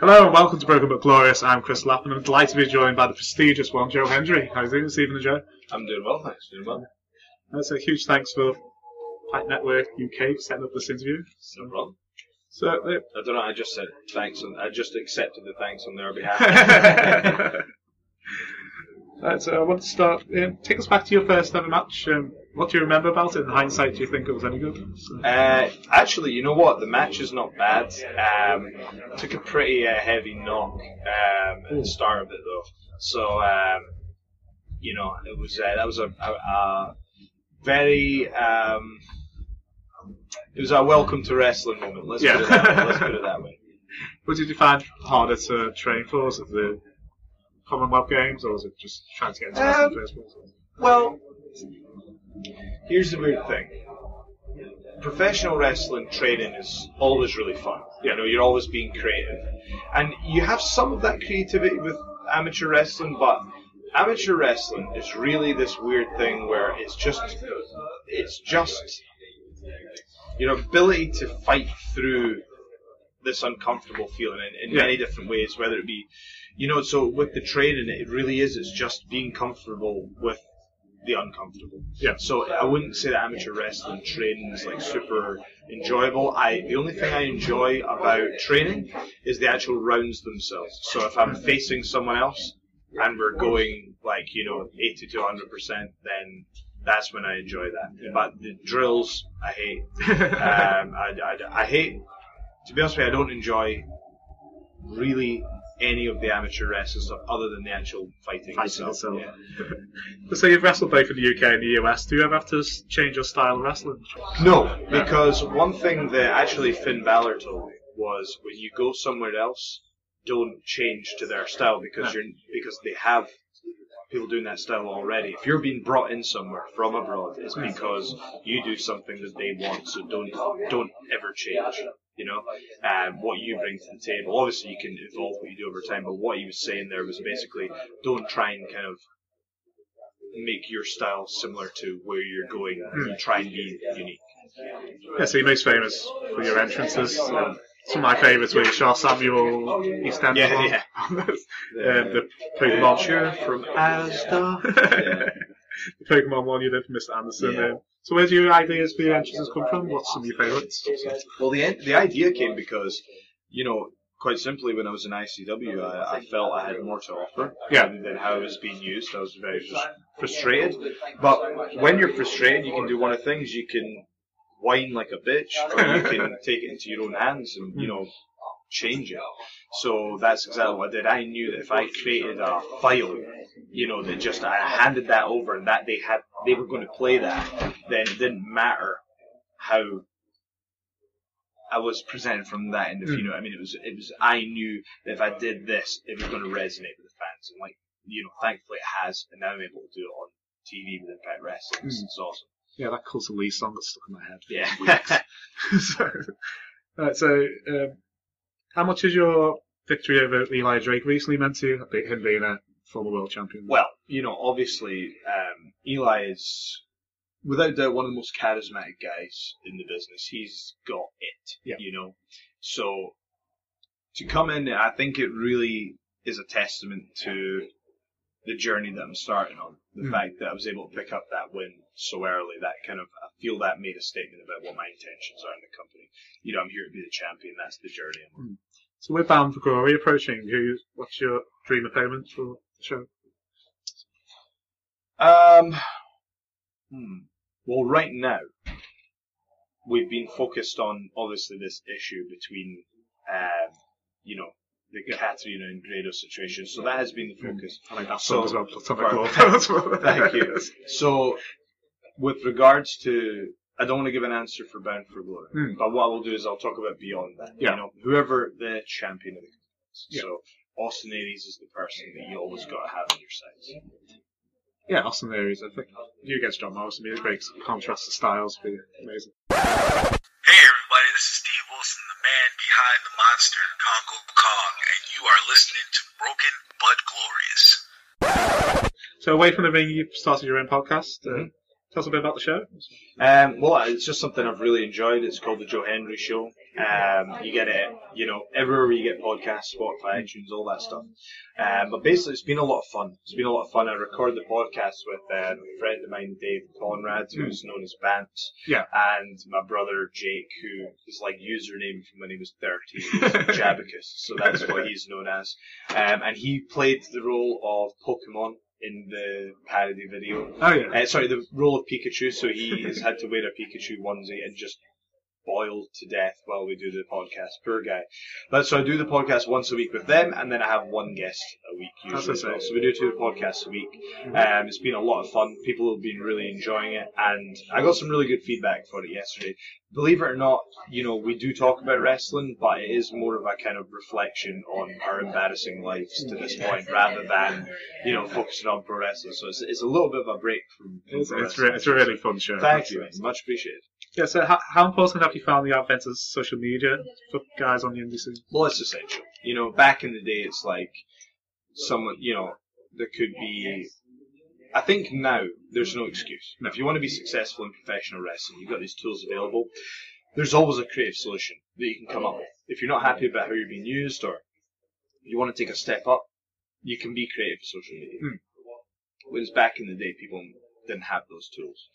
Hello and welcome to Broken But Glorious. I'm Chris Lapham and I'm delighted to be joined by the prestigious one, Joe Hendry. How are you doing this evening, Joe? I'm doing well, thanks. Doing well. That's a huge thanks for Fight Network UK for setting up this interview. No problem. So, uh, I don't know. I just said thanks, and I just accepted the thanks on their behalf. Right, so I want to start. Take us back to your first ever match. Um, what do you remember about it? In hindsight, do you think it was any good? Uh, actually, you know what? The match is not bad. Um, took a pretty uh, heavy knock um, at the start of it, though. So, um, you know, it was uh, that was a, a, a very um, it was a welcome to wrestling moment. Let's Yeah. put it that way. Let's put it that way. What did you find harder to train for? Was it the Commonwealth Games, or was it just trying to get into wrestling Um, first place? Well, here's the weird thing. Professional wrestling training is always really fun. You know, you're always being creative. And you have some of that creativity with amateur wrestling, but amateur wrestling is really this weird thing where it's just it's just your ability to fight through this uncomfortable feeling in, in Yeah. many different ways, whether it be you know, so with the training it really is it's just being comfortable with the uncomfortable. Yeah. So I wouldn't say that amateur wrestling training is like super enjoyable. I the only thing I enjoy about training is the actual rounds themselves. So if I'm facing someone else and we're going like you know 80 to 100 percent, then that's when I enjoy that. But the drills I hate. um, I, I, I hate. To be honest with you, I don't enjoy really any of the amateur wrestling stuff other than the actual fighting, Fighting itself. itself. Yeah. so you've wrestled both in the UK and the US. Do you ever have to change your style of wrestling? No, because one thing that actually Finn Balor told me was when you go somewhere else, don't change to their style because you're because they have people doing that style already. If you're being brought in somewhere from abroad, it's because you do something that they want. So don't don't ever change. You know, um, what you bring to the table. Obviously, you can evolve what you do over time, but what he was saying there was basically don't try and kind of make your style similar to where you're going. Try and be unique. Yeah, so you're most famous for your entrances. Um, some of my favourites were Shaw Samuel, East End. Yeah, yeah. um, the Pokemon. Sure, from Asda. Pokemon one you did for Mr. Anderson. Yeah. Um, so where do your ideas for your entrances come from? What's some of your favourites? Well, the the idea came because, you know, quite simply, when I was in ICW, I, I felt I had more to offer Yeah. than, how it was being used. I was very frus- frustrated. But when you're frustrated, you can do one of things. You can whine like a bitch, or you can take it into your own hands and, you know, change it. So that's exactly what I did. I knew that if I created a file, you know, that just I handed that over and that they had, they were going to play that, then it didn't matter how I was presented from that end of you know, I mean, it was, it was, I knew that if I did this, it was going to resonate with the fans, and like, you know, thankfully it has, and now I'm able to do it on TV with Impact Wrestling. It's, it's awesome. Yeah, that Culture Lee song got stuck in my head. Yeah. so, right, so um, how much is your victory over Eli Drake recently meant to you? Him being a former world champion. Well, you know, obviously, um, Eli is without doubt one of the most charismatic guys in the business. He's got it, Yeah. you know. So to come in, I think it really is a testament to the journey that I'm starting on. The Mm. fact that I was able to pick up that win so early, that kind of, I feel that made a statement about what my intentions are in the company. You know, I'm here to be the champion. That's the journey on. so we're bound for glory approaching. Who? What's your dream opponent for show? Um, hmm. Well, right now, we've been focused on obviously this issue between, um, you know, the Katrina and Grado situation. So that has been the focus. I like that So- song as well. Platonic Perfect. Love as. Thank you. So, with regards to, I don't want to give an answer for Bound for Glory, Hmm. but what I will do is I'll talk about beyond that. Yeah. You know, whoever the champion of the is. Yeah. So, Austin Aries is the person that you always got to have on your side. Yeah, Austin Aries. I think you against John Morrison be a great contrast of styles. Be amazing. Hey everybody, this is Steve Wilson, the man behind the monster, Kongo Kong, and you are listening to Broken But Glorious. So away from the ring, you've started your own podcast. Uh, Tell us a bit about the show. Um, well, it's just something I've really enjoyed. It's called the Joe Hendry Show. Um, you get it, you know, everywhere you get podcasts, Spotify, iTunes, all that stuff. Um, but basically, it's been a lot of fun. It's been a lot of fun. I recorded the podcast with um, a friend of mine, Dave Conrad, who's known as Bants, Yeah. and my brother Jake, who is like username from when he was 13, Jabicus. So that's what he's known as. Um, and he played the role of Pokemon in the parody video. Oh yeah. Uh, sorry, the role of Pikachu. So he has had to wear a Pikachu onesie and just boiled to death while we do the podcast. Poor guy. But so I do the podcast once a week with them, and then I have one guest a week usually as well. So we do two podcasts a week. Um, it's been a lot of fun. People have been really enjoying it, and I got some really good feedback for it yesterday. Believe it or not, you know, we do talk about wrestling, but it is more of a kind of reflection on our embarrassing lives to this point, rather than you know focusing on pro wrestling. So it's, it's a little bit of a break from. from It's, it's, re- it's a really fun show. Thank you, much appreciated. Yeah, so how, how important have you found the advent of social media for guys on the indie scene? Well, it's essential. You know, back in the day, it's like someone, you know, there could be. I think now there's no excuse. Now, if you want to be successful in professional wrestling, you've got these tools available. There's always a creative solution that you can come up with. If you're not happy about how you're being used, or you want to take a step up, you can be creative with social media. Hmm. Whereas back in the day, people didn't have those tools.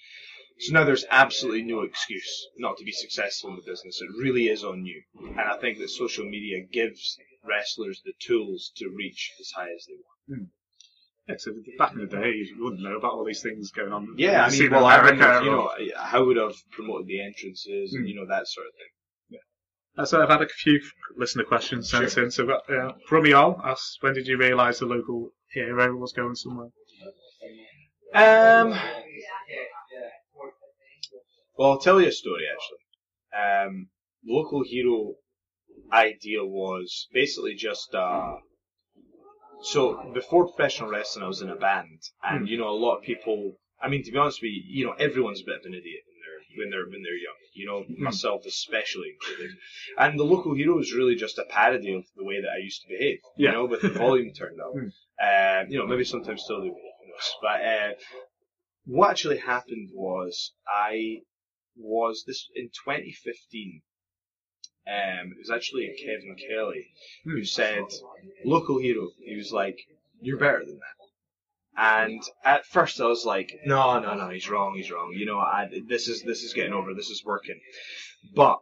So now there's absolutely no excuse not to be successful in the business. It really is on you. And I think that social media gives wrestlers the tools to reach as high as they want. Yeah, so back in the day, you wouldn't know about all these things going on. Yeah, I mean, well, I remember, you know, how would have promoted the entrances and, Mm. you know, that sort of thing. Uh, so I've had a few listener questions sent Sure. in. So uh, Brumiol asks, when did you realise the local hero was going somewhere? Um, well, I'll tell you a story actually. Um, local hero idea was basically just uh, so before professional wrestling, I was in a band, and Hmm. you know a lot of people. I mean, to be honest with you, you know everyone's a bit of an idiot when they're when they're when they're young. You know, myself especially included. And the local hero is really just a parody of the way that I used to behave. You Yeah. know, with the volume turned up. Hmm. Uh, you know, maybe sometimes still do. But uh, what actually happened was I was this in 2015. Um, it was actually Kevin Kelly who said, "Local hero." He was like, "You're better than that." And at first I was like, "No, no, no, he's wrong. He's wrong. You know, I, this is this is getting over. This is working." But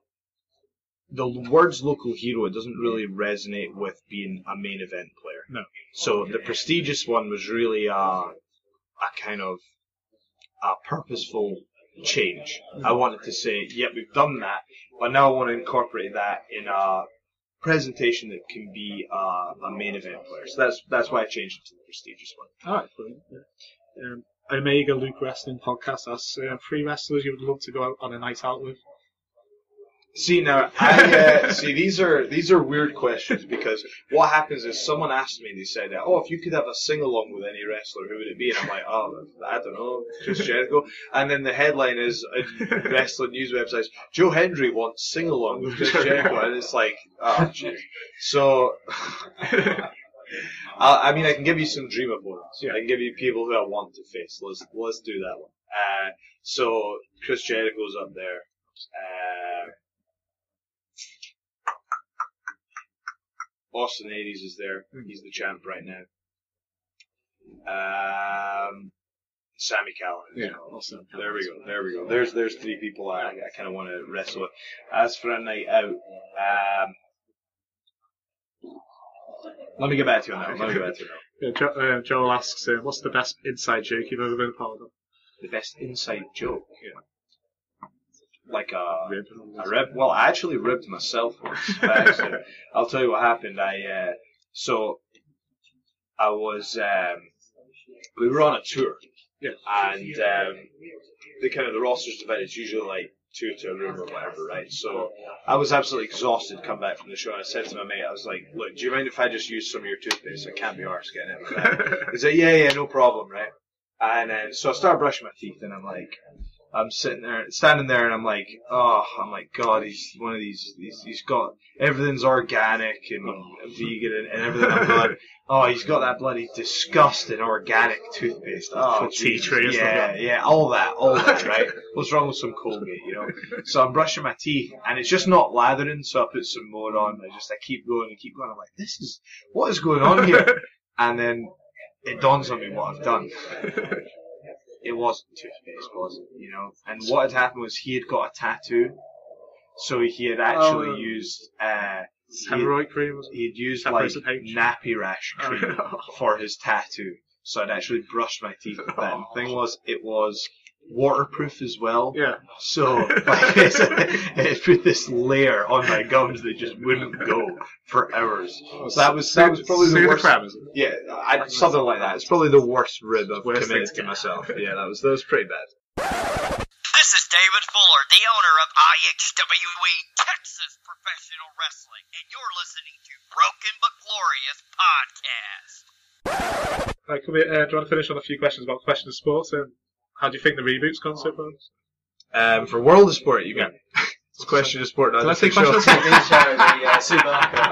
the words "local hero" it doesn't really resonate with being a main event player. No. So the prestigious one was really a a kind of a purposeful change. I wanted to say, yep, we've done that, but now I want to incorporate that in a presentation that can be uh, a main event player. So that's that's why I changed it to the prestigious one. All right, brilliant. Yeah. Um, Omega Luke Wrestling Podcast asks, uh, three wrestlers you would love to go out on a night out with. See now, I uh, see these are these are weird questions because what happens is someone asked me, and they said, "Oh, if you could have a sing along with any wrestler, who would it be?" And I'm like, "Oh, I don't know, Chris Jericho." And then the headline is uh, wrestling news websites: Joe Hendry wants sing along with Chris Jericho, and it's like, oh, jeez. So, I, I mean, I can give you some dream opponents. Yeah. I can give you people who I want to face. Let's let's do that one. Uh, so Chris Jericho's up there. Uh, Austin Aries is there. He's the champ right now. Um, Sami Callihan. is Yeah, there. awesome. There we go. There we go. There's there's three people I, I kind of want to wrestle with. As for a night out, um, let me get back to you on that. Let me get back to you on that. one. Yeah, jo- uh, Joel asks, uh, what's the best inside joke you've ever been a part of? The best inside joke. Like a Rib. I ribbed. Well, I actually ripped myself once. I'll tell you what happened. I uh, so I was um, we were on a tour. Yeah. And um, the kind of the roster's divided. It's usually like two to a room or whatever, right? So I was absolutely exhausted come back from the show. And I said to my mate, I was like, "Look, do you mind if I just use some of your toothpaste? I can't be arsed getting it." He's like, "Yeah, yeah, no problem, right?" And then so I started brushing my teeth, and I'm like, I'm sitting there, standing there, and I'm like, oh, I'm like, God, he's one of these. He's, he's got everything's organic and vegan and, everything. I'm going, oh, he's got that bloody disgusting organic toothpaste. Oh, For tea tree yeah, yeah, all that, all that, right? What's wrong with some Colgate, you know? So I'm brushing my teeth, and it's just not lathering. So I put some more on. I just I keep going and keep going. I'm like, this is what is going on here? and then it dawns on me what I've done. It wasn't toothpaste, was it? You know. And what had happened was he had got a tattoo, so he had actually Oh. used uh, he, Hemorrhoid cream. He'd used like H? nappy rash cream Oh. for his tattoo. So I'd actually brushed my teeth with that. And the thing was, it was waterproof as well. Yeah. So like, it's, it put this layer on my gums that just wouldn't go for hours. So that was that was probably the worst. Crab. Yeah, I, something like that. It's probably the worst rib I've Worst committed to to myself. Yeah, that was that was pretty bad. This is David Fuller, the owner of IHWE Texas Professional Wrestling, and you're listening to Broken But Glorious Podcast. Right, can we, uh, do you want to finish on a few questions about question of sports? Um, how do you think the reboot's gone so far? Um, for World of Sport, you got it's question of sport. Not Did I a say question of sport?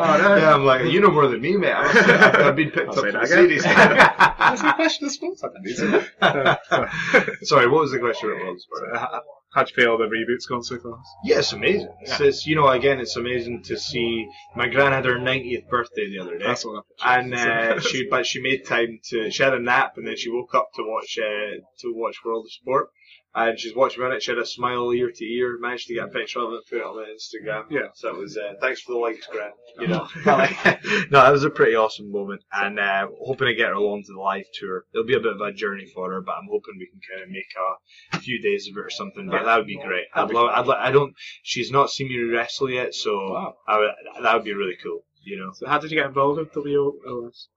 Oh, no. Yeah, I'm like, you know more than me, man. I've, I've been picked I'll up say for the series. That's a question of sports. I can do that. Sorry, what was the question about World of Sport? How, how do you feel the reboot's gone so far? Yeah, it's amazing. It's, it's, you know, again, it's amazing to see. My gran had her 90th birthday the other day. That's what I'm and uh, she but she made time to she had a nap and then she woke up to watch uh, to watch World of Sport and she's watching on it. She had a smile ear to ear. Managed to get a picture of it, put it on Instagram. Yeah. So it was uh, thanks for the likes, Grant. You know, no, that was a pretty awesome moment, and uh, hoping to get her along to the live tour. It'll be a bit of a journey for her, but I'm hoping we can kind of make a few days of it or something. But that would be great. I'd love. I'd li- I don't. She's not seen me wrestle yet, so Wow. I would, that would be really cool. You know. So how did you get involved with WOS?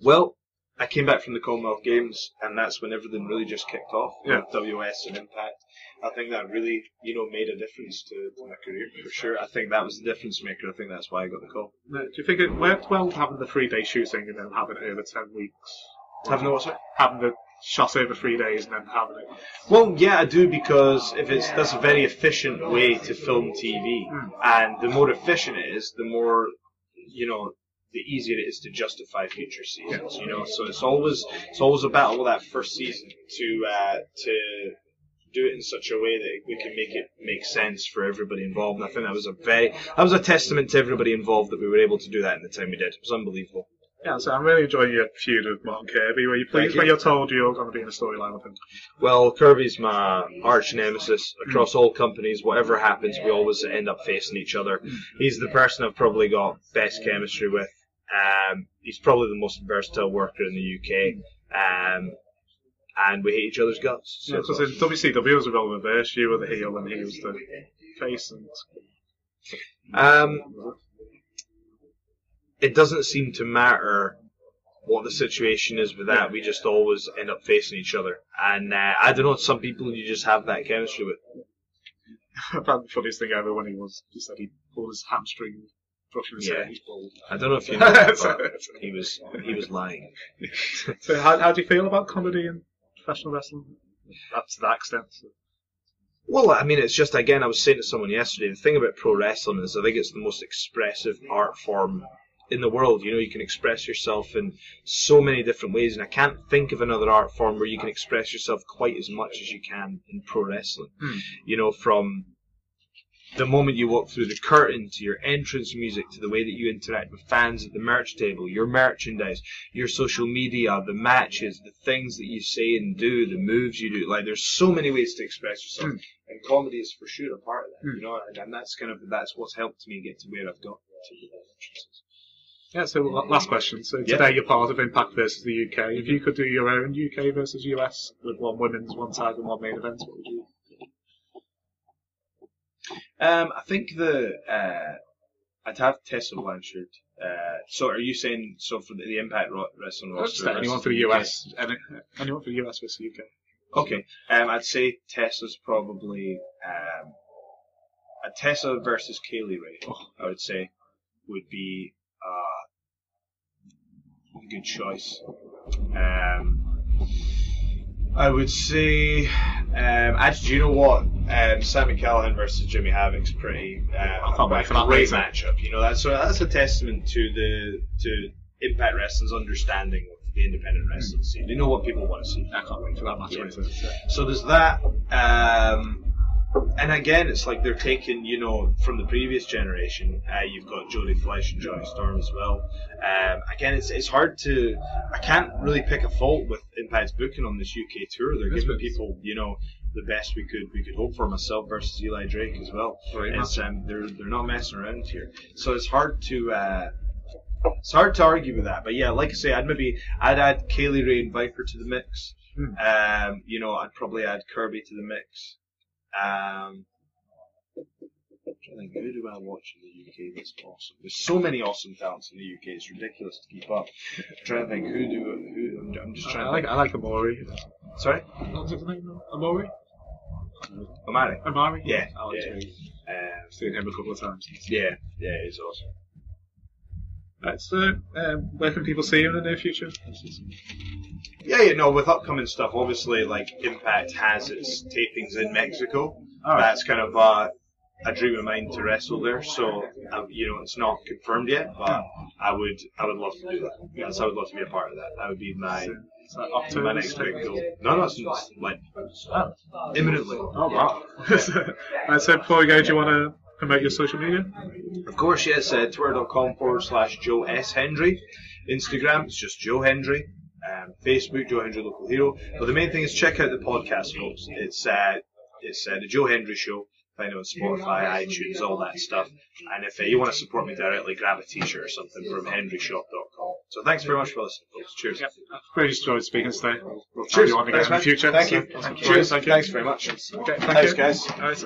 Well, I came back from the Commonwealth Games, and that's when everything really just kicked off Yeah. with WS and Impact. I think that really, you know, made a difference to, to my career for sure. I think that was the difference maker. I think that's why I got the call. Uh, Do you think it worked well having the three day shooting and then having it over ten weeks? Having the what? sorry? Having the shot over three days and then having it. Well, yeah, I do because if it's that's a very efficient way to film TV, Hmm. and the more efficient it is, the more you know, the easier it is to justify future seasons. You know, so it's always it's always a battle that first season to uh, to do it in such a way that we can make it make sense for everybody involved. And I think that was a very that was a testament to everybody involved that we were able to do that in the time we did. It was unbelievable. Yeah, so I'm really enjoying your feud with Martin Kirby. Were you pleased you. when you're told you're going to be in a storyline with him? Well, Kirby's my arch nemesis across all companies. Whatever happens, we always end up facing each other. He's the person I've probably got best chemistry with. Um, he's probably the most versatile worker in the UK. Um, and we hate each other's guts. So Because in WCPW was a role reverse. You were the heel and he was the face. And um, it doesn't seem to matter what the situation is with that. We just always end up facing each other. And uh, I don't know, some people you just have that chemistry with. I found the funniest thing ever when he was. He said he pulled his hamstring Yeah. He's bald. I don't know if you know, that, but he was he was lying. So how, how do you feel about comedy and professional wrestling? Up to that extent. So. Well, I mean, it's just again, I was saying to someone yesterday. The thing about pro wrestling is, I think it's the most expressive art form in the world. You know, you can express yourself in so many different ways, and I can't think of another art form where you can express yourself quite as much as you can in pro wrestling. Hmm. You know, from the moment you walk through the curtain to your entrance music to the way that you interact with fans at the merch table, your merchandise, your social media, the matches, the things that you say and do, the moves you do. Like, there's so many ways to express yourself, Hmm. and comedy is for sure a part of that. Hmm. You know, and, and that's kind of that's what's helped me get to where I've got to. with those entrances. Yeah, so la- last question. So Yeah. today you're part of Impact versus the UK. If you could do your own UK versus US with one women's, one tag, and one main event, what would you? Um, I think the uh, I'd have Tessa Blanchard. Uh, so are you saying so for the, the Impact Ro- Wrestling roster? Anyone for the US. Any, anyone for the US versus UK. Okay. Um, I'd say Tessa's probably um, a Tessa versus Kay Lee Ray. I would say would be uh, a good choice. Um, I would say, um, actually, do you know what? Um, Sami Callihan versus Jimmy Havoc's pretty. Uh, I can't wait for that great matchup. You know, that's so that's a testament to the to Impact Wrestling's understanding of the independent wrestling scene. They know what people want to see. I can't wait for that match. Yeah. so. So there's that. Um, and again, it's like they're taking, you know, from the previous generation. Uh, you've got Jodie Fleisch and Johnny Storm as well. Um, again, it's it's hard to. I can't really pick a fault with Impact's booking on this UK tour. They're giving people, you know, the best we could we could hope for. Myself versus Eli Drake as well. Great It's, um, they're they're not messing around here. So it's hard to. Uh, it's hard to argue with that, but yeah, like I say, I'd maybe I'd add Kay Lee Ray and Viper to the mix. Hmm. Um, you know, I'd probably add Kirby to the mix. Um, I'm trying to think, who do I watch in the UK that's awesome? There's so many awesome talents in the UK. It's ridiculous to keep up. I'm trying to think who do who. I'm, I'm just I trying. like I like Amori. Sorry, What's his name? Amori. Amari. Amari. Yeah, I like yeah. Um, I've seen him a couple of times. yeah, yeah, he's awesome. Right, so um, where can people see you in the near future? Yeah, yeah, no, with upcoming stuff, obviously, like Impact has its tapings in Mexico. Right. That's kind of uh, a dream of mine to wrestle there. So, um, you know, it's not confirmed yet, but I would, I would love to do that. Yes, I would love to be a part of that. That would be my Is that my next big goal. No, no, it's it's like Oh, imminently. oh wow. right, so before we go, do you want to promote your social media? Of course, yes, uh, twitter.com forward slash Joe S. Hendry. Instagram, it's just Joe Hendry. Um, Facebook, Joe Hendry Local Hero. But the main thing is check out the podcast, folks. It's, uh, it's uh, the Joe Hendry Show. Find it on Spotify, iTunes, all that stuff. And if uh, you want to support me directly, grab a t-shirt or something from henryshop.com. So thanks very much for listening, folks. Cheers. Yep. Really enjoyed speaking today. We'll, Cheers. you on again Thanks, in the future. Thank so you. Cheers. Thank you. Thanks very much. Okay, thank Thanks, you. guys. Right, so-